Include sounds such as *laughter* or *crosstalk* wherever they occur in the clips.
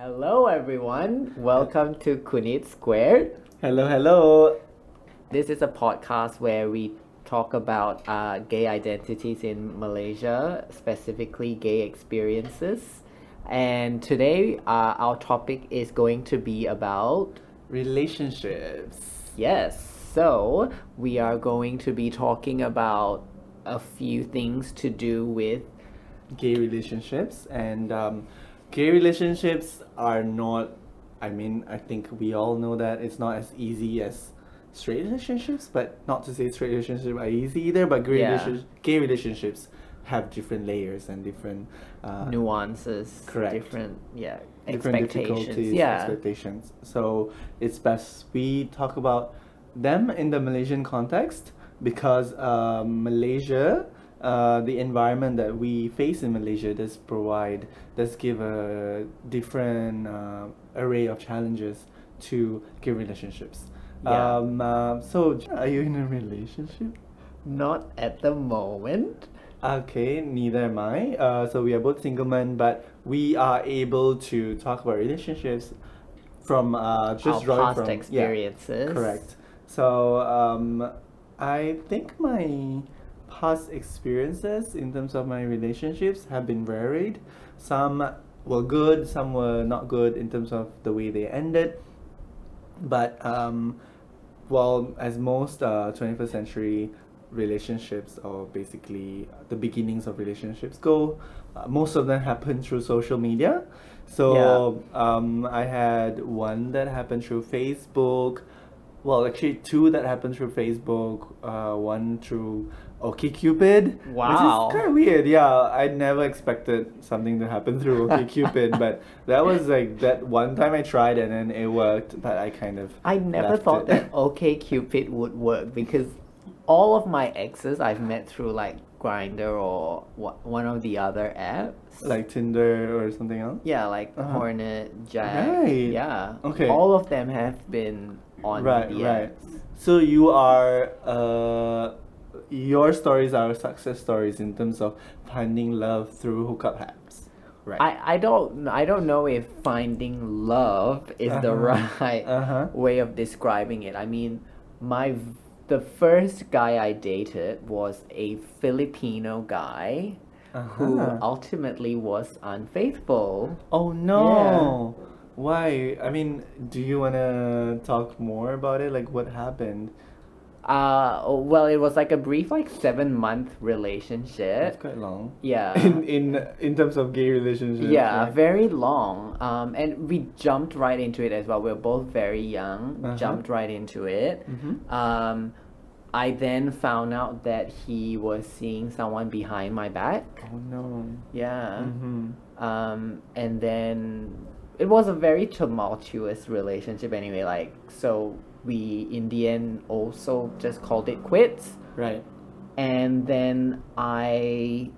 Hello, everyone. Welcome to Kunit Squared. Hello, hello. This is a podcast where we talk about uh, gay identities in Malaysia, specifically gay experiences. And today, uh, our topic is going to be about Relationships. yes. So we are going to be talking about a few things to do with Gay relationships. And um, gay relationships are not, I mean, I think we all know that it's not as easy as straight relationships, but not to say straight relationships are easy either, but gay, Yeah. relationships, gay relationships have different layers and different. Uh, nuances, correct. different yeah different expectations. difficulties, Yeah. expectations. So it's best we talk about them in the Malaysian context because uh, Malaysia, uh, the environment that we face in Malaysia does provide, does give a different uh, array of challenges to gay relationships. Yeah. Um, uh, so, are you in a relationship? Not at the moment. Okay, neither am I. Uh, so we are both single men, but we are able to talk about relationships from uh, just Our past from yeah, experiences. correct. So um, I think my past experiences in terms of my relationships have been varied. Some were good, some were not good in terms of the way they ended. But um, well, as most uh, 21st century relationships, or basically the beginnings of relationships go, uh, most of them happen through social media. So um, I had one that happened through Facebook. Well, actually, two that happened through Facebook. Uh, one through OkCupid. Wow. Which is kind of weird. Yeah, I never expected something to happen through OkCupid, *laughs* but that was like that one time I tried and then it worked, but I kind of. I never thought it. that OK Cupid would work because all of my exes I've met through like Grindr or one of the other apps. like Tinder or something else. yeah, like Uh-huh. Hornet, Jack. Right. Yeah. Okay. All of them have been on right, the right. apps. So you are uh, your stories are success stories in terms of finding love through hookup apps. Right. I, I don't I don't know if finding love is the Uh-huh. right Uh-huh. way of describing it. I mean, my the first guy I dated was a Filipino guy who Uh-huh. ultimately was unfaithful. Oh no. Why? I mean, do you wanna talk more about it? Like what happened? Uh well, it was like a brief like 7 month relationship. It's quite long. Yeah. *laughs* In in in terms of gay relationships. Yeah, right? very long. Um, and we jumped right into it as well. We are both very young. Uh-huh. Jumped right into it. Mhm. Um, I then found out that he was seeing someone behind my back. Oh no. Yeah. Mm-hmm. Um, and then it was a very tumultuous relationship anyway. Like, so we in the end also just called it quits Right. and then I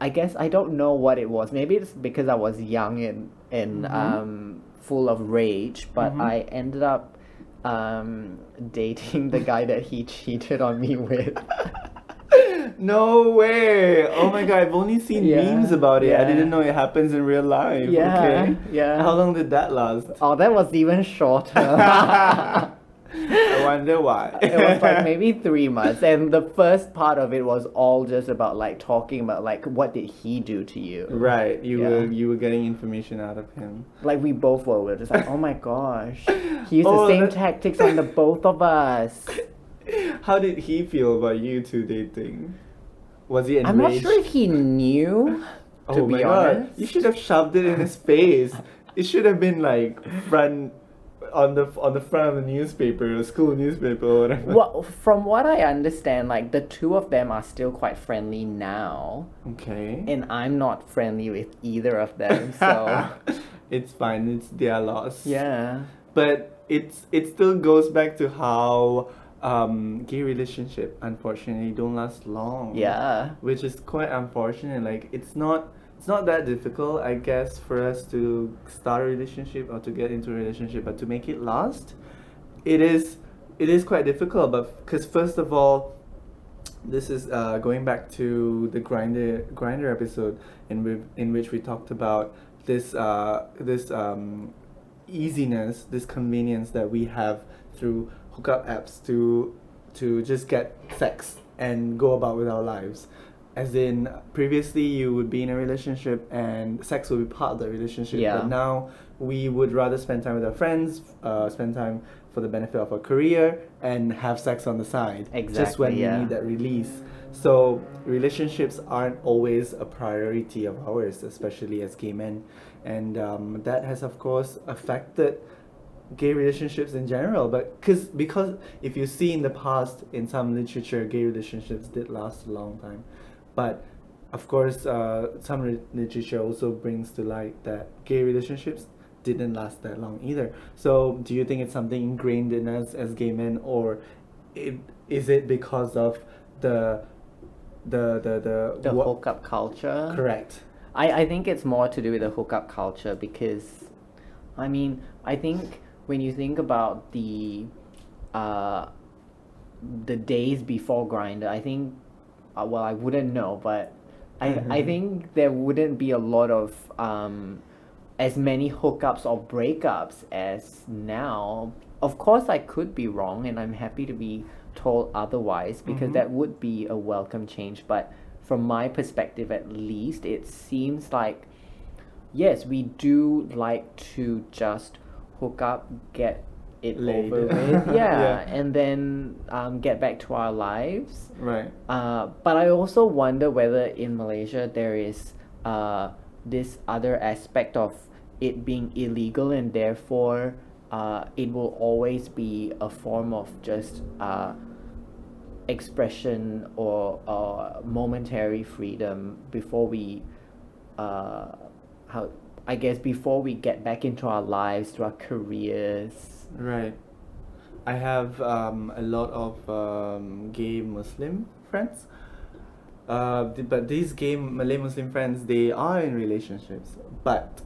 I guess I don't know what it was. Maybe it's because I was young and and Mhm. um, full of rage, but Mhm. I ended up um, dating the guy that he cheated on me with. *laughs* No way! Oh my god, I've only seen Yeah, memes about it. I didn't know it happens in real life. Yeah, Okay. yeah. How long did that last? oh, that was even shorter. *laughs* I wonder why. *laughs* it was like *laughs* maybe three months, and the first part of it was all just about like talking about like what did he do to you. Right, you Yeah. were you were getting information out of him. Like we both were. We were just like, oh my gosh. *laughs* He used Oh, the same that- tactics on the both of us. How did he feel about you two dating? Was he enraged? I'm not sure if he knew. To oh be my god! You should have shoved it in his face. It should have been like front on the on the front of the newspaper, the school newspaper, or whatever. Well, from what I understand, like the two of them are still quite friendly now, Okay. and I'm not friendly with either of them. *laughs* So it's fine. It's their loss. yeah, But it's it still goes back to how um, gay relationship unfortunately don't last long. yeah, Which is quite unfortunate. Like it's not it's not that difficult, I guess, for us to start a relationship or to get into a relationship, but to make it last, it is it is quite difficult. But because first of all, this is uh, going back to the Grindr Grindr episode in which in which we talked about this uh, this um, easiness, this convenience that we have through hookup apps to to just get sex and go about with our lives. As in, previously you would be in a relationship and sex would be part of the relationship. Yeah. But now we would rather spend time with our friends, uh, spend time for the benefit of our career, and have sex on the side. Just when yeah. we need that release. So relationships aren't always a priority of ours, especially as gay men, and um, that has of course affected gay relationships in general. But cause, because if you see in the past in some literature, gay relationships did last a long time, but of course, uh, some literature also brings to light that gay relationships didn't last that long either. So, do you think it's something ingrained in us as gay men, or it, is it because of the the the the, The what- hookup culture. correct? I, I think it's more to do with the hookup culture because, I mean, I think when you think about the, uh, the days before Grindr, I think, uh, well, I wouldn't know, but I I Mhm. *laughs* think there wouldn't be a lot of um, as many hookups or breakups as now. Of course, I could be wrong, and I'm happy to be told otherwise because Mhm. that would be a welcome change. But from my perspective, at least, it seems like yes, we do like to just hook up, get it Laid. over *laughs* with, yeah, Yeah. and then um, get back to our lives. Right. Uh, but I also wonder whether in Malaysia there is uh, this other aspect of it being illegal and therefore uh, it will always be a form of just uh, expression or, or momentary freedom before we uh, how I guess before we get back into our lives to our careers. Right. I have um, a lot of um, gay Muslim friends. Uh, th- but these gay Malay Muslim friends, they are in relationships, but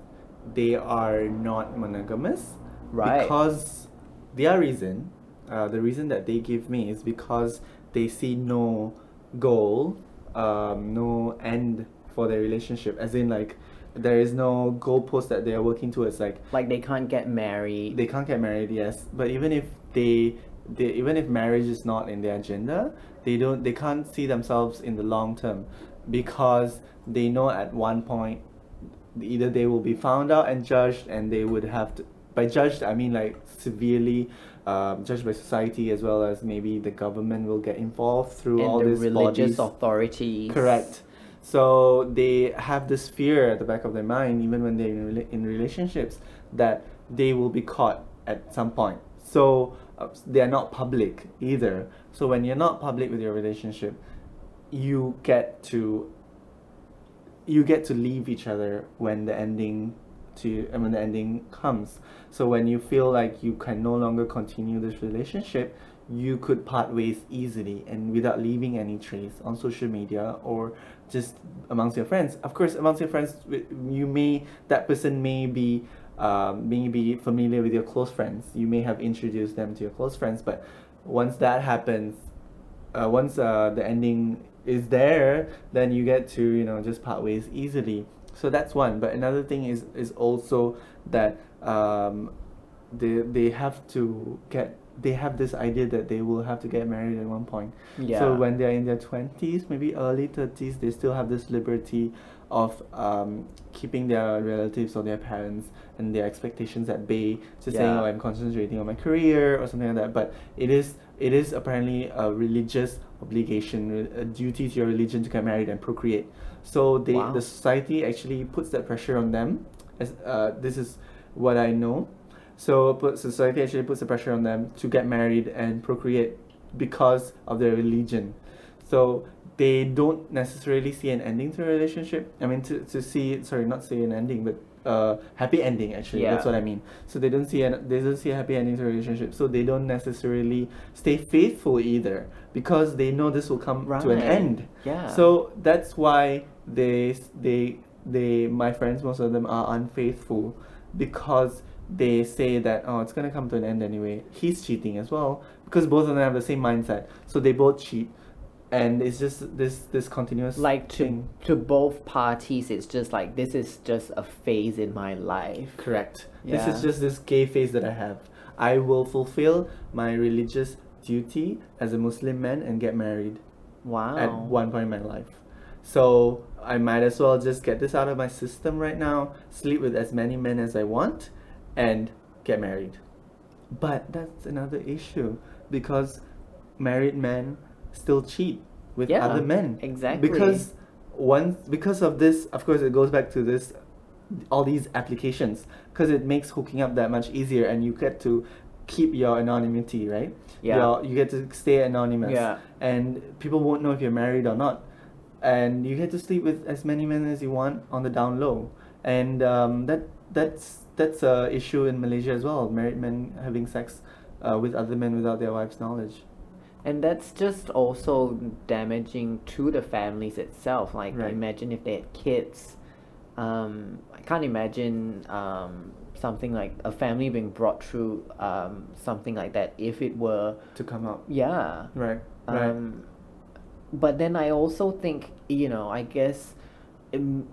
they are not monogamous. Right. Because their reason, uh, the reason that they give me is because they see no goal, um, no end for their relationship. As in, like, there is no goalpost that they are working towards. Like, Like they can't get married. they can't get married yes but even if they they even if marriage is not in their agenda they don't they can't see themselves in the long term because they know at one point either they will be found out and judged and they would have to by judged i mean like severely um, judged by society as well as maybe the government will get involved through and all the these religious bodies. authorities. Correct. So they have this fear at the back of their mind, even when they're in, in relationships, that they will be caught at some point. So uh, they are not public either. So when you're not public with your relationship, you get to you get to leave each other when the ending to and when the ending comes. So when you feel like you can no longer continue this relationship, you could part ways easily and without leaving any trace on social media or just amongst your friends. Of course, amongst your friends, you may that person may be um, may be familiar with your close friends. You may have introduced them to your close friends, but once that happens, uh, once uh, the ending is there, then you get to you know just part ways easily. So that's one. But another thing is is also that um, they they have to get they have this idea that they will have to get married at one point. Yeah. So when they're in their twenties, maybe early thirties, they still have this liberty of um, keeping their relatives or their parents and their expectations at bay. Just saying, "Oh, I'm concentrating on my career" or something like that. But it is it is apparently a religious obligation, a duty to your religion to get married and procreate. So they Wow. the society actually puts that pressure on them. As uh, this is what I know. So put society actually puts the pressure on them to get married and procreate because of their religion. So they don't necessarily see an ending to a relationship. I mean to, to see sorry, not see an ending, but uh happy ending actually. That's what I mean. So they don't see an they don't see a happy ending to a relationship. So they don't necessarily stay faithful either because they know this will come to an end. Yeah. So that's why they they they my friends most of them are unfaithful because they say that oh it's gonna come to an end anyway. He's cheating as well because both of them have the same mindset. So they both cheat. and it's just this this continuous like to thing. to both parties it's just like this is just a phase in my life Correct. This is just this gay phase that I have. I will fulfill my religious duty as a Muslim man and get married wow at one point in my life. So I might as well just get this out of my system right now, sleep with as many men as I want, and get married. But that's another issue because married men still cheat with Yeah, other men. exactly. Because once because of this, of course, it goes back to this all these applications because it makes hooking up that much easier and you get to keep your anonymity right Yeah. Your- you get to stay anonymous Yeah. and people won't know if you're married or not and you get to sleep with as many men as you want on the down low and um, that that's that's a issue in Malaysia as well married men having sex uh, with other men without their wife's knowledge and that's just also damaging to the families itself like Right. imagine if they had kids um, i can't imagine um, something like a family being brought through um, something like that if it were to come up. yeah right right um, but then I also think you know I guess um,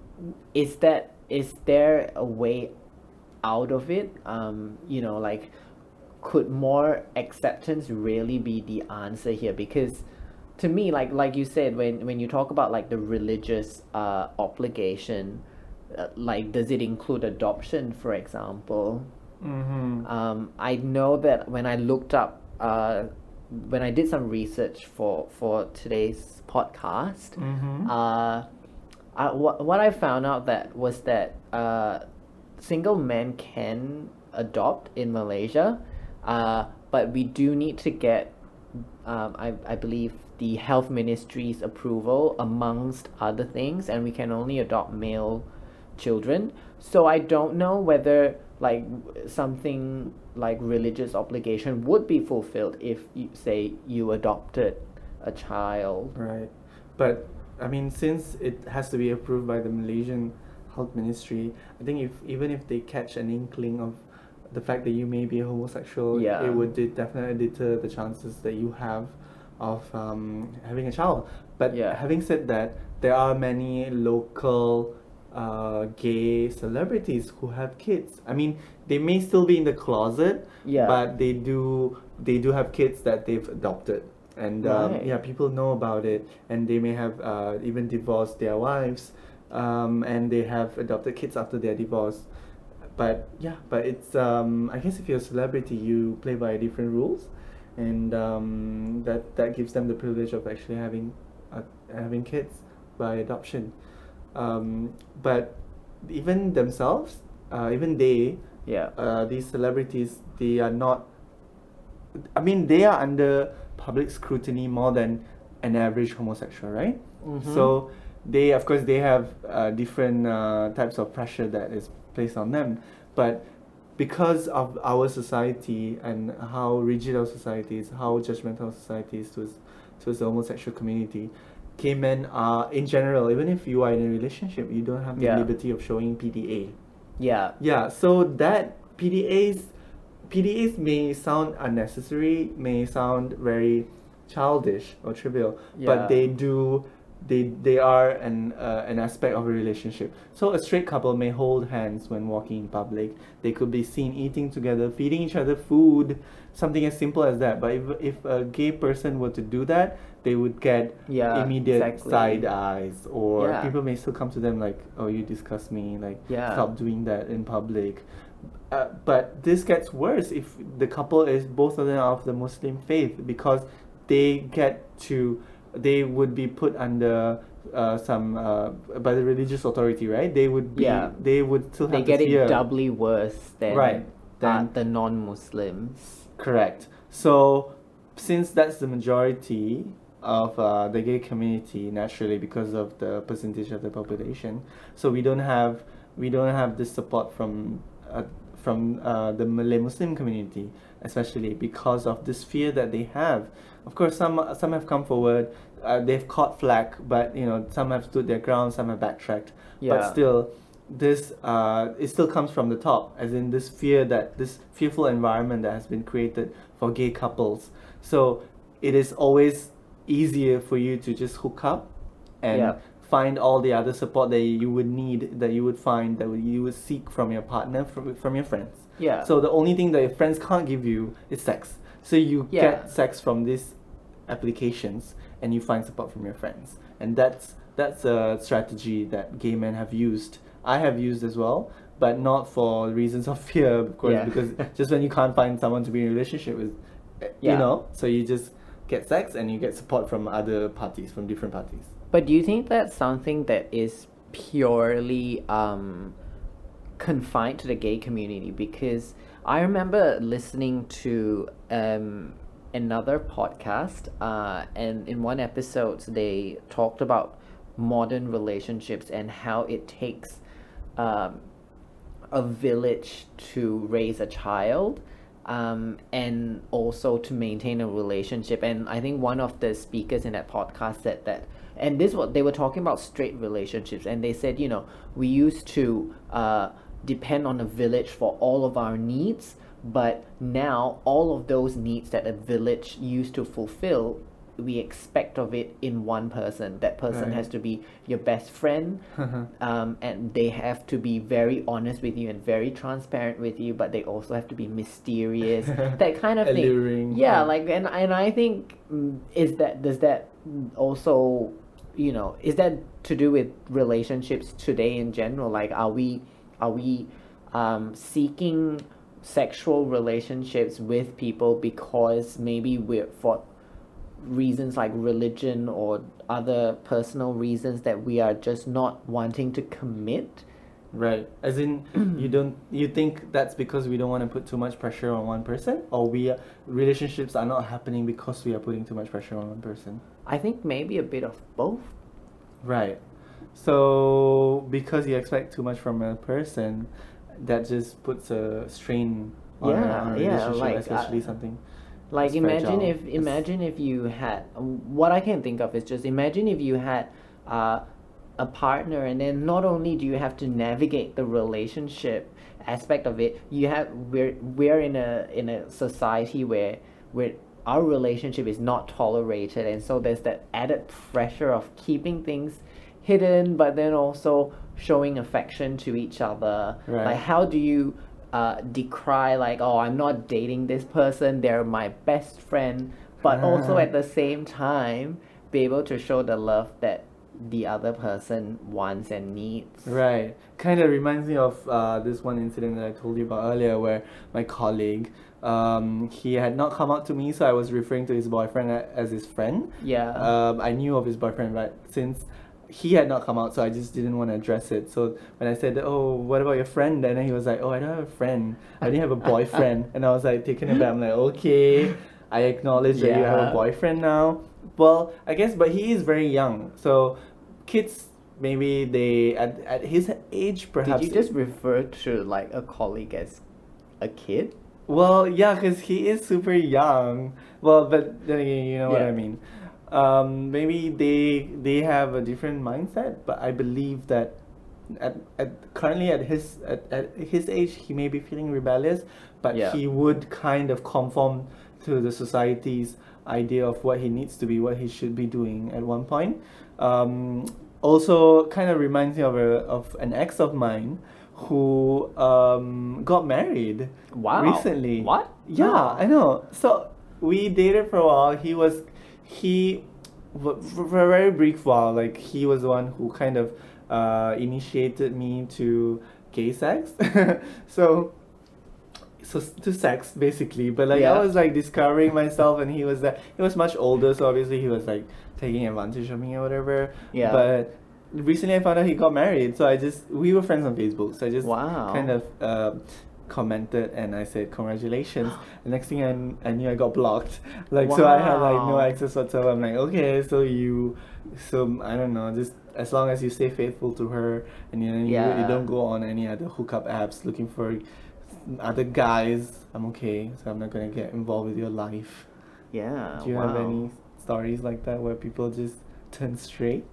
is that is there a way out of it um you know like could more acceptance really be the answer here because to me like like you said when when you talk about like the religious uh obligation uh, like does it include adoption for example mm-hmm. um, I know that when I looked up, uh, when I did some research for for today's podcast, Mm-hmm. uh, I, what what I found out that was that uh, single men can adopt in Malaysia, uh, but we do need to get, um, I I believe the health ministry's approval amongst other things, and we can only adopt male children. So I don't know whether like something like religious obligation would be fulfilled if you say you adopted a child. Right. But I mean since it has to be approved by the Malaysian health ministry, I think if even if they catch an inkling of the fact that you may be a homosexual, Yeah. it would de- definitely deter the chances that you have of um, having a child. But Yeah. having said that, there are many local uh, gay celebrities who have kids. I mean, they may still be in the closet, Yeah. but they do they do have kids that they've adopted and um, Right. yeah people know about it and they may have uh, even divorced their wives um, and they have adopted kids after their divorce but yeah but it's um, i guess if you're a celebrity you play by different rules and um, that that gives them the privilege of actually having uh, having kids by adoption um, but even themselves uh, even they Yeah. uh, these celebrities they are not I mean they are under public scrutiny more than an average homosexual right Mhm. so they of course they have uh, different uh, types of pressure that is placed on them but because of our society and how rigid our society is how judgmental our society is towards, towards the homosexual community gay men are in general even if you are in a relationship you don't have the Yeah. liberty of showing PDA Yeah. yeah, so that PDAs PDAs may sound unnecessary, may sound very childish or trivial, Yeah. but they do they they are an uh, an aspect of a relationship. So a straight couple may hold hands when walking in public. They could be seen eating together, feeding each other food, something as simple as that. But if if a gay person were to do that, they would get Yeah, immediate exactly. side eyes, or Yeah. people may still come to them like, "Oh, you disgust me," like Yeah. stop doing that in public. Uh, but this gets worse if the couple is both of them are of the Muslim faith because they get to they would be put under uh, some uh, by the religious authority, right? They would be Yeah. they would still They get it doubly worse than Right, uh, than- the non-Muslims. Correct. So, since that's the majority of uh, the gay community, naturally, because of the percentage of the population, so we don't have we don't have this support from uh, from uh, the Malay Muslim community, especially because of this fear that they have. Of course, some some have come forward. Uh, they've caught flack, but you know some have stood their ground, some have backtracked. Yeah. But still, this uh, it still comes from the top, as in this fear that this fearful environment that has been created for gay couples. So it is always easier for you to just hook up and Yeah. find all the other support that you would need that you would find that you would seek from your partner from, from your friends Yeah. so the only thing that your friends can't give you is sex so you Yeah. get sex from these applications and you find support from your friends and that's that's a strategy that gay men have used i have used as well but not for reasons of fear of course Yeah. because *laughs* just when you can't find someone to be in a relationship with you Yeah. know so you just get sex and you get support from other parties from different parties But do you think that's something that is purely um, confined to the gay community? Because I remember listening to um, another podcast, uh, and in one episode, they talked about modern relationships and how it takes um, a village to raise a child um, and also to maintain a relationship. And I think one of the speakers in that podcast said that, and this what they were talking about straight relationships, and they said, you know, we used to uh, depend on a village for all of our needs, but now all of those needs that a village used to fulfill we expect of it in one person that person Right. has to be your best friend *laughs* um, and they have to be very honest with you and very transparent with you but they also have to be mysterious *laughs* that kind of Alluring, thing yeah yeah. like and, and i think mm, is that does that also you know is that to do with relationships today in general like are we are we um, seeking sexual relationships with people because maybe we're for reasons like religion or other personal reasons that we are just not wanting to commit Right. As in, *clears throat* you don't you think that's because we don't want to put too much pressure on one person, or we are, relationships are not happening because we are putting too much pressure on one person. i think maybe a bit of both Right. So because you expect too much from a person, that just puts a strain on, a, Yeah, on a yeah, relationship, like, especially uh, something. like imagine fragile. if It's- imagine if you had what i can think of is just imagine if you had uh, a partner and then not only do you have to navigate the relationship aspect of it you have we're we're in a in a society where where our relationship is not tolerated and so there's that added pressure of keeping things hidden but then also showing affection to each other Right. like how do you uh, decry like oh i'm not dating this person they're my best friend but also at the same time be able to show the love that the other person wants and needs Right. Kind of reminds me of uh, this one incident that I told you about earlier where my colleague, um, he had not come out to me, so I was referring to his boyfriend as his friend. yeah Um, I knew of his boyfriend, but since he had not come out, so I just didn't want to address it. So when I said, "Oh, what about your friend?" and then he was like, "Oh, I don't have a friend. I only have a boyfriend." *laughs* and I was like taken aback. I'm like, "Okay, I acknowledge that you have a boyfriend now." Well, I guess, but he is very young, so kids maybe they at at his age perhaps. did you just refer to like a colleague as a kid Well, yeah, because he is super young. Well, but then again, you know what I mean. Um, maybe they they have a different mindset, but I believe that at, at currently at his at, at his age he may be feeling rebellious, but Yeah. he would kind of conform to the society's idea of what he needs to be, what he should be doing at one point. Um, also, kind of reminds me of a of an ex of mine who um, got married Wow. recently. What? Yeah, Oh. I know. So we dated for a while. He was he for for a very brief while. Like he was the one who kind of uh, initiated me to gay sex. *laughs* so so to sex basically but like Yeah. i was like discovering myself and he was that he was much older so obviously he was like taking advantage of me or whatever Yeah. but recently i found out he got married so i just we were friends on facebook so i just Wow. kind of um commented and i said congratulations *gasps* the next thing I, I knew i got blocked *laughs* like so i had like no access whatsoever i'm like okay so you so i don't know just as long as you stay faithful to her and you, know, you, you don't go on any other hookup apps looking for other guys, I'm okay. So I'm not gonna get involved with your life. yeah Do you wow. have any stories like that where people just turn straight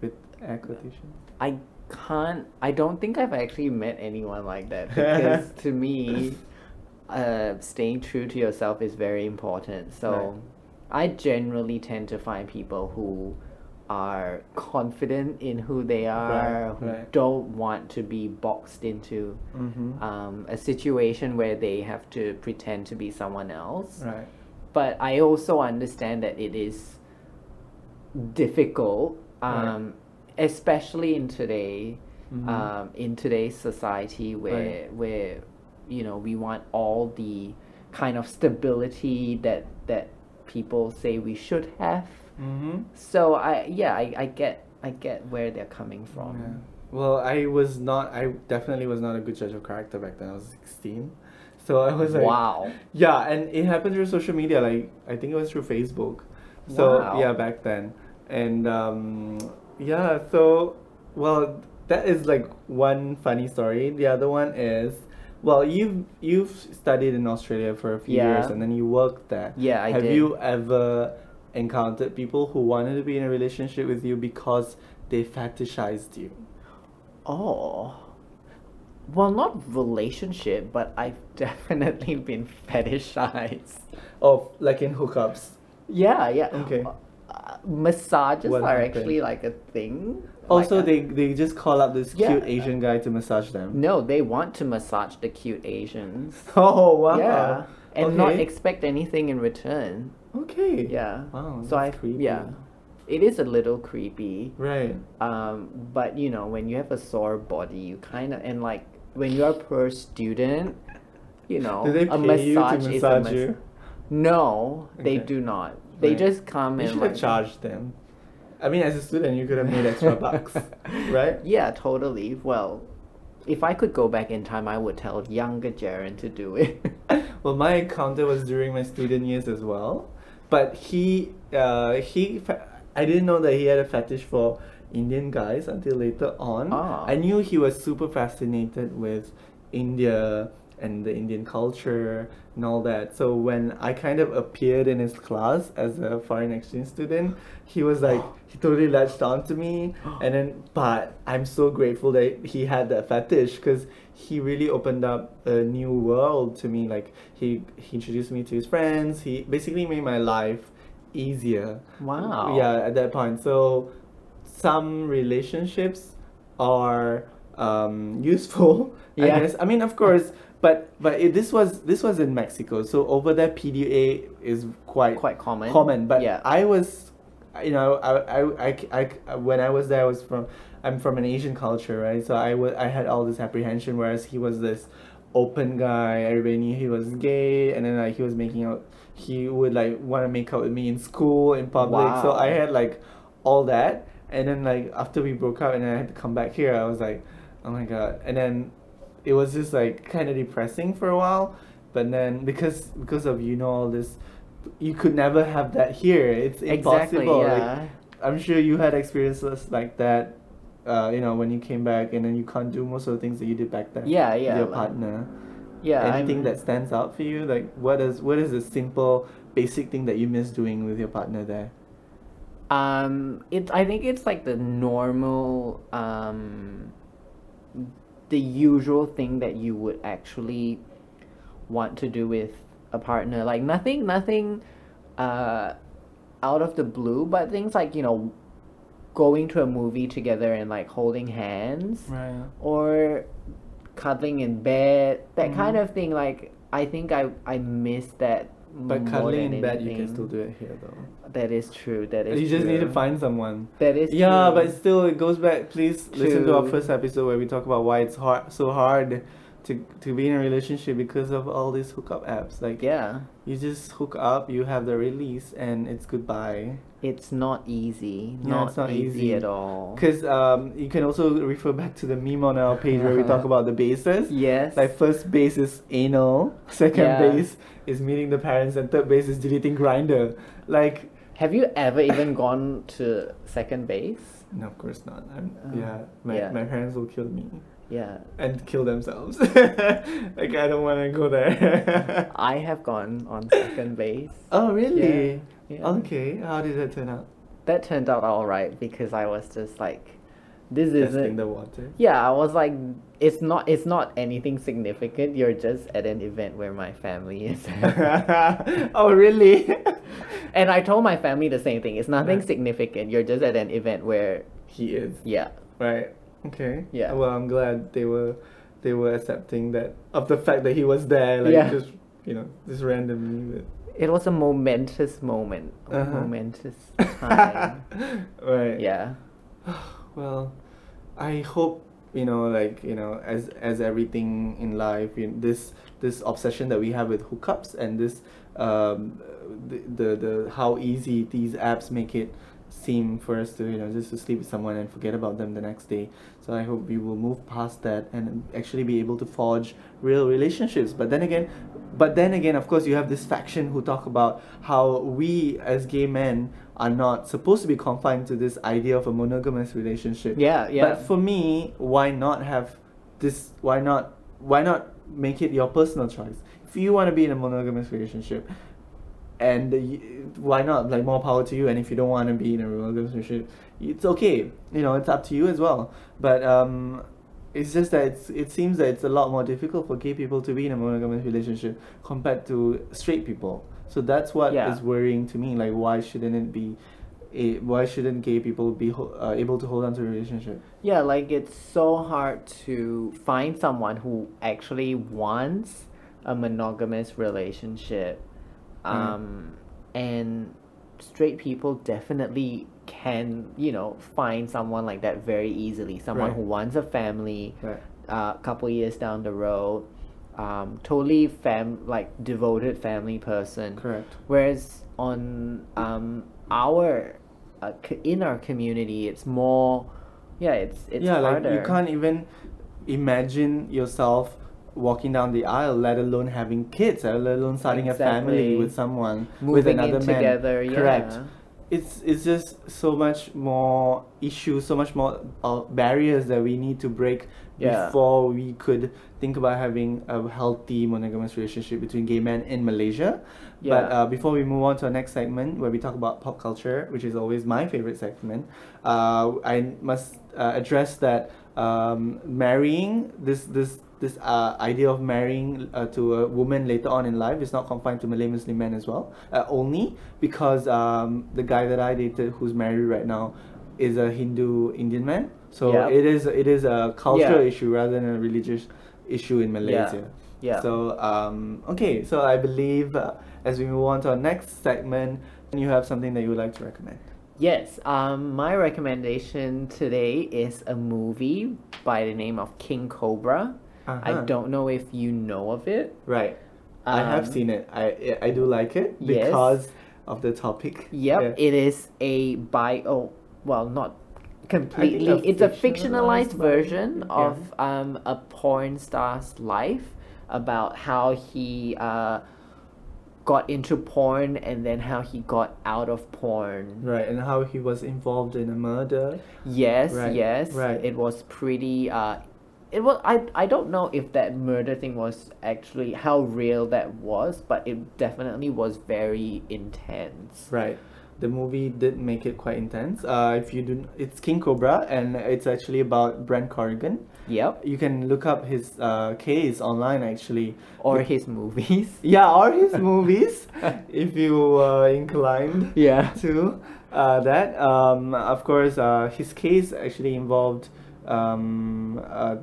with air quotation? I can't. I don't think I've actually met anyone like that because *laughs* to me, uh, staying true to yourself is very important. So, I generally tend to find people who are confident in who they are, who right. don't want to be boxed into Mm-hmm. um, a situation where they have to pretend to be someone else. right. But I also understand that it is difficult, Right. um, especially in today, Mhm. um, in today's society where where you know we want all the kind of stability that that people say we should have. Mm-hmm. So I yeah I, I get I get where they're coming from. Yeah. Well, I was not. I definitely was not a good judge of character back then. I was sixteen, so I was like, Wow. Yeah, and it happened through social media. Like I think it was through Facebook. So Wow. yeah, back then, and um, yeah. So well, that is like one funny story. The other one is, well, you've you've studied in Australia for a few Yeah. years, and then you worked there. Yeah, I Have did. you ever encountered people who wanted to be in a relationship with you because they fetishized you? Oh. Well, not relationship, but I've *laughs* definitely been fetishized. Oh, like in hookups. Yeah, yeah. Okay. Massages What are happened? actually like a thing. Also, Like, uh, they they just call up this Yeah. cute Asian guy to massage them. No, they want to massage the cute Asians. *laughs* Oh wow! Yeah. And not expect anything in return. Okay. Yeah. Wow. So I creepy. yeah. It is a little creepy. Right. Um, but you know, when you have a sore body, you kind of and like when you're a per student, you know, Do they a to massage is a massage mas- you? No, they do not. They Right. just come You and should like have charged them. I mean, as a student, you could have made extra bucks, *laughs* right? Yeah, totally. Well, if I could go back in time, I would tell younger Jaren to do it. *laughs* well, my encounter was during my student years as well, but he, uh, he, I didn't know that he had a fetish for Indian guys until later on. Ah. I knew he was super fascinated with India and the Indian culture and all that. So when I kind of appeared in his class as a foreign exchange student, he was like, *gasps* he totally latched on to me. *gasps* And then, but I'm so grateful that he had that fetish because he really opened up a new world to me. Like he, he introduced me to his friends. He basically made my life easier. Wow. Yeah, at that point. So some relationships are um, *laughs* useful. I guess. I mean, of course, but but it, this was this was in Mexico, so over there PDA is quite Quite common. common. But yeah. I was, you know, I, I, I, I- when I was there, I was from, I'm from an Asian culture, right? So I wa- I had all this apprehension, whereas he was this open guy. Everybody knew he was gay, and then like he was making out. He would like want to make out with me in school, in public. So I had like all that, and then like after we broke up, and I had to come back here, I was like, oh my god, and then it was just like kind of depressing for a while but then because because of you know all this you could never have that here it's Exactly, impossible yeah. like, i'm sure you had experiences like that uh, you know when you came back and then you can't do most of the things that you did back then Yeah, with yeah, your like- partner yeah. anything I'm- that stands out for you like what is what is the simple basic thing that you miss doing with your partner there Um, it. I think it's like the normal, um, the usual thing that you would actually want to do with a partner. Like nothing, nothing, uh, out of the blue, but things like you know, going to a movie together and like holding hands, right or cuddling in bed. That kind Mhm. of thing. Like I think I I miss that. But cuddling in bed you can still do it here though That is true. That is. you just need to find someone That is yeah true. but still it goes back please listen to our first episode where we talk about why it's hard so hard to to be in a relationship because of all these hookup apps like yeah, you just hook up you have the release and it's goodbye it's not easy. No, not, it's not easy, easy. at all. because um you can also refer back to the meme on our page where we talk about the bases Yes. like first base is anal second Yeah. base is meeting the parents and third base is deleting Grindr like Have you ever even gone to second base? no of course not I'm, Oh, yeah my, yeah. my parents will kill me Yeah. and kill themselves. *laughs* like I don't want to go there. *laughs* I have gone on second base. oh really? Yeah. Okay. How did that turn out? That turned out all right because I was just like this testing isn't the water. yeah i was like it's not it's not anything significant you're just at an event where my family is *laughs* oh really? and i told my family the same thing it's nothing Right. significant you're just at an event where he is. yeah Right. Okay. Yeah. Well, I'm glad they were they were accepting that of the fact that he was there, like Yeah. just you know, just randomly. it was a momentous moment a Uh-huh. momentous *laughs* time right. yeah *sighs* Well, I hope you know, like you know, as as everything in life, you this this obsession that we have with hookups and this um, the, the the how easy these apps make it seem for us to you know just to sleep with someone and forget about them the next day. So I hope we will move past that and actually be able to forge real relationships. But then again, but then again, of course, you have this faction who talk about how we as gay men are not supposed to be confined to this idea of a monogamous relationship. yeah yeah But for me, why not have this? Why not? Why not make it your personal choice? If you want to be in a monogamous relationship, and why not? Like more power to you. And if you don't want to be in a monogamous relationship, it's okay. You know, it's up to you as well. But um, it's just that it's, it seems that it's a lot more difficult for gay people to be in a monogamous relationship compared to straight people. So that's what is Yeah. worrying to me. Like, why shouldn't it be? A, why shouldn't gay people be ho- uh, able to hold on to a relationship? Yeah, like it's so hard to find someone who actually wants a monogamous relationship. Mm. Um, and straight people definitely can, you know, find someone like that very easily. Someone Right. who wants a family, Right. a uh, couple years down the road, um, totally fam like devoted family person. Correct. Whereas on um our uh, in our community, it's more, yeah, it's it's yeah, harder. like you can't even imagine yourself walking down the aisle, let alone having kids, let alone starting a family with someone, with another man. together. Correct. Yeah. It's it's just so much more issues, so much more uh, barriers that we need to break Yeah. before we could think about having a healthy monogamous relationship between gay men in Malaysia. But uh, before we move on to our next segment, where we talk about pop culture, which is always my favorite segment, uh, I must uh, address that um, marrying this this this uh, idea of marrying uh, to a woman later on in life is not confined to Malay Muslim men as well. Uh, only because um, the guy that I dated, who's married right now, is a Hindu Indian man. So Yep. it is it is a cultural Yeah. issue rather than a religious issue in Malaysia. Yeah. So um, okay, so I believe uh, as we move on to our next segment, you have something that you would like to recommend. Yes, um, my recommendation today is a movie by the name of King Cobra. I Uh-huh. don't know if you know of it. Right. I have Um, seen it. I I do like it Yes. because of the topic. Yep, Yeah. it is a bio. Well, not completely. a It's a fictionalized version, yeah. of um, a porn star's life about how he uh, got into porn and then how he got out of porn. Right, and how he was involved in a murder. Yes, Right, yes. right. It was pretty. Uh, it was. I. I don't know if that murder thing was actually how real that was, but it definitely was very intense. Right. The movie did make it quite intense. Uh, if you do, it's King Cobra, and it's actually about Brent Corrigan. Yep. You can look up his uh, case online actually. Or his movies. *laughs* Yeah, or his *laughs* movies, if you uh, inclined Yeah. to uh, that. Um, of course, uh, his case actually involved um, uh,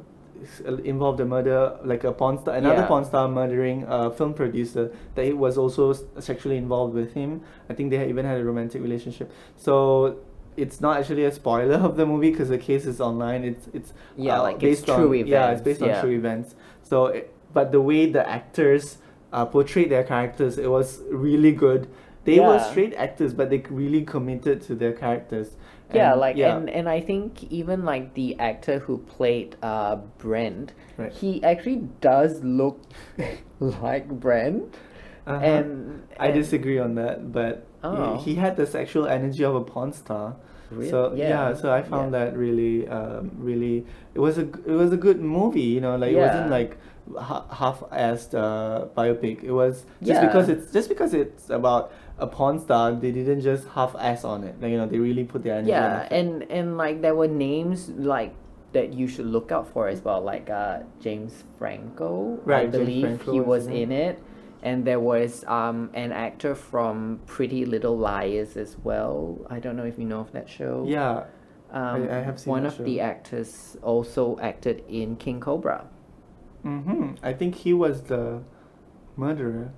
involved a murder, like a porn star, another Yeah. porn star murdering a film producer that he was also sexually involved with him. I think they even had a romantic relationship. So. It's not actually a spoiler *laughs* of the movie because the case is online. It's it's Yeah, uh, like it's based true on, Yeah, it's events, based yeah. on true events. So, it, but the way the actors uh, portrayed their characters, it was really good. They were straight actors, but they really committed to their characters. Yeah, And, like yeah, and and I think even like the actor who played uh Brent, Right. he actually does look *laughs* like Brent. uh-huh. And, I disagree on that, but Oh. he, he had the sexual energy of a porn star. Really? So yeah. Yeah, so I found yeah. that really, um, really, it was a it was a good movie. You know, like it wasn't like half-assed uh, biopic. It was just Yeah. because it's just because it's about a porn star. They didn't just half-ass on it. Like, you know, they really put their energy. Yeah, and and like there were names like that you should look out for as well, like uh James Franco. I Right, James believe Franco he was in it. And there was um an actor from Pretty Little Liars as well. I don't know if you know of that show. yeah, Um, I have seen one of the actors also acted in King Cobra. Mm-hmm. I think he was the murderer.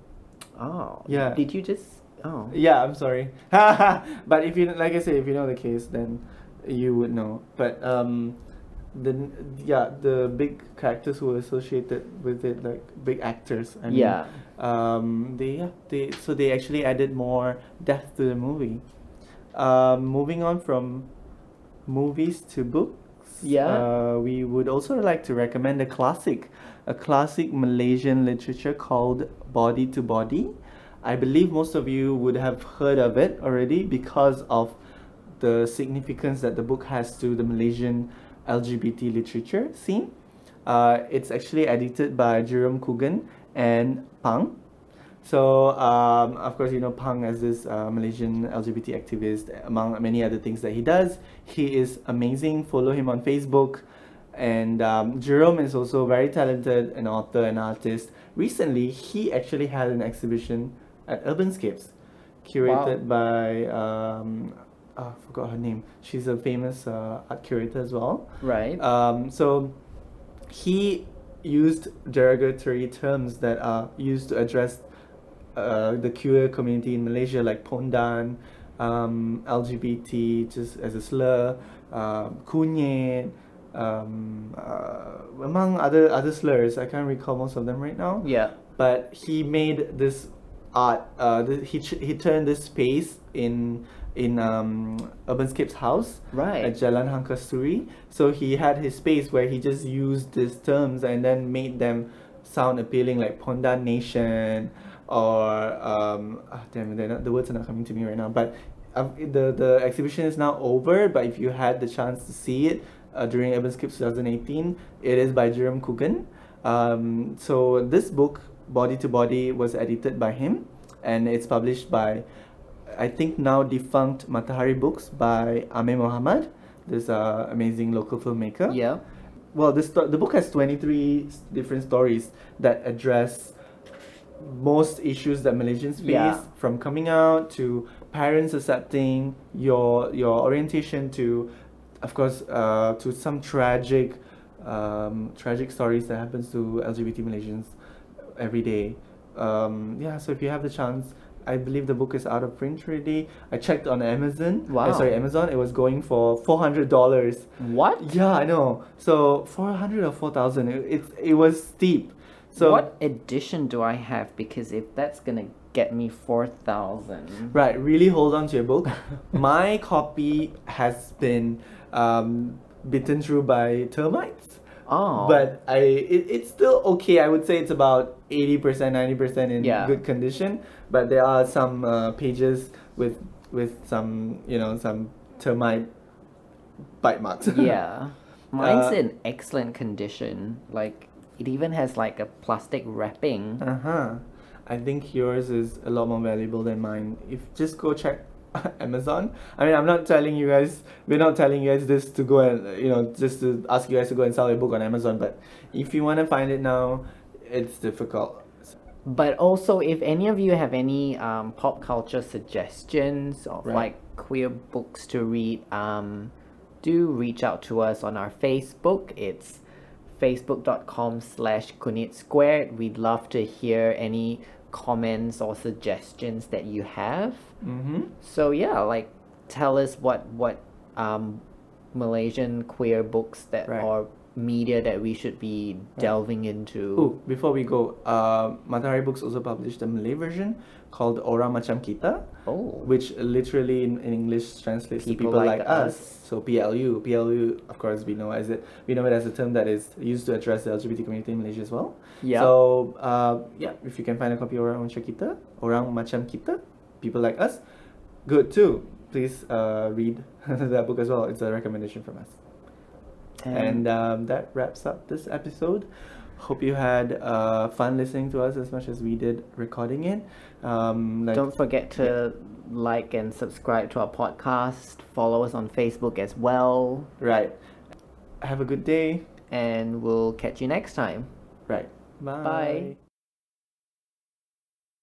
Oh. Yeah. Did you just oh Yeah, I'm sorry. *laughs* but if you like I said, if you know the case, then you would know. But um, the yeah, the big characters who were associated with it, like big actors. I mean, Yeah. Um, they yeah, they so they actually added more depth to the movie. Um, moving on from movies to books. Yeah. Uh, we would also like to recommend a classic, a classic Malaysian literature called Body to Body. I believe most of you would have heard of it already because of the significance that the book has to the Malaysian LGBT literature scene. Uh, it's actually edited by Jerome Kugan and Pang. So, um, of course, you know Pang as this uh, Malaysian LGBT activist, among many other things that he does. He is amazing. Follow him on Facebook. And um, Jerome is also very talented, an author, an artist. Recently, he actually had an exhibition at Urbanscapes, curated by, um, oh, I forgot her name. She's a famous uh, art curator as well. right. Um, so he used derogatory terms that are used to address uh, the queer community in Malaysia, like pondan, um, LGBT, just as a slur, um, kunyit, um, uh, among other other slurs. I can't recall most of them right now yeah. but he made this art uh he ch- he turned this space in in um urbanscape's house Right. at jalan hang kasturi so he had his space where he just used these terms and then made them sound appealing like pondan nation or um ah, damn they're not, the words are not coming to me right now but um, the the exhibition is now over but if you had the chance to see it uh, during urbanscape 2018 it is by jerome kugan um, so this book, Body to Body, was edited by him, and it's published by, I think now defunct Matahari Books by Amir Muhammad, this uh, amazing local filmmaker. Yeah. Well, this the book has twenty three different stories that address most issues that Malaysians face, Yeah. from coming out to parents accepting your your orientation to, of course, uh, to some tragic, um, tragic stories that happens to LGBT Malaysians every day. Um, yeah, so if you have the chance, I believe the book is out of print already. I checked on Amazon. uh, Wow. sorry, Amazon. It was going for four hundred dollars. What? Yeah, I know. So four hundred or four thousand. It, it it was steep. So what edition do I have? Because if that's gonna get me four thousand. right, really hold on to your book. *laughs* My copy has been um, bitten through by termites. Oh. But I it, it's still okay. I would say it's about eighty percent, ninety percent in Yeah. good condition. But there are some uh, pages with with some you know some termite bite marks. *laughs* yeah. Mine's Uh, in excellent condition. Like it even has like a plastic wrapping. Uh huh. I think yours is a lot more valuable than mine. If just go check *laughs* Amazon. I mean, I'm not telling you guys. We're not telling you guys this to go and you know just to ask you guys to go and sell your book on Amazon. But if you want to find it now, it's difficult. But also, if any of you have any um, pop culture suggestions of Right. like queer books to read, um, do reach out to us on our Facebook. It's facebook.com slash kunyit squared. We'd love to hear any comments or suggestions that you have. Mm-hmm. So yeah, like tell us what what um, Malaysian queer books that Right. or media that we should be delving into. Oh, before we go, uh, Matahari Books also published a Malay version called Orang Macam Kita, Oh. which literally in, in English translates People to people like like, us. us. So PLU, PLU, of course, we know as it we know it as a term that is used to address the LGBT community in Malaysia as well. Yeah. So uh, yeah, if you can find a copy of Orang Macam Kita, Orang Macam Kita, people like us, good too. Please uh, read *laughs* that book as well. It's a recommendation from us. And um, that wraps up this episode. Hope you had uh, fun listening to us as much as we did recording it. Um, like, Don't forget to like and subscribe to our podcast. Follow us on Facebook as well. right. Have a good day. And we'll catch you next time. Right. Bye.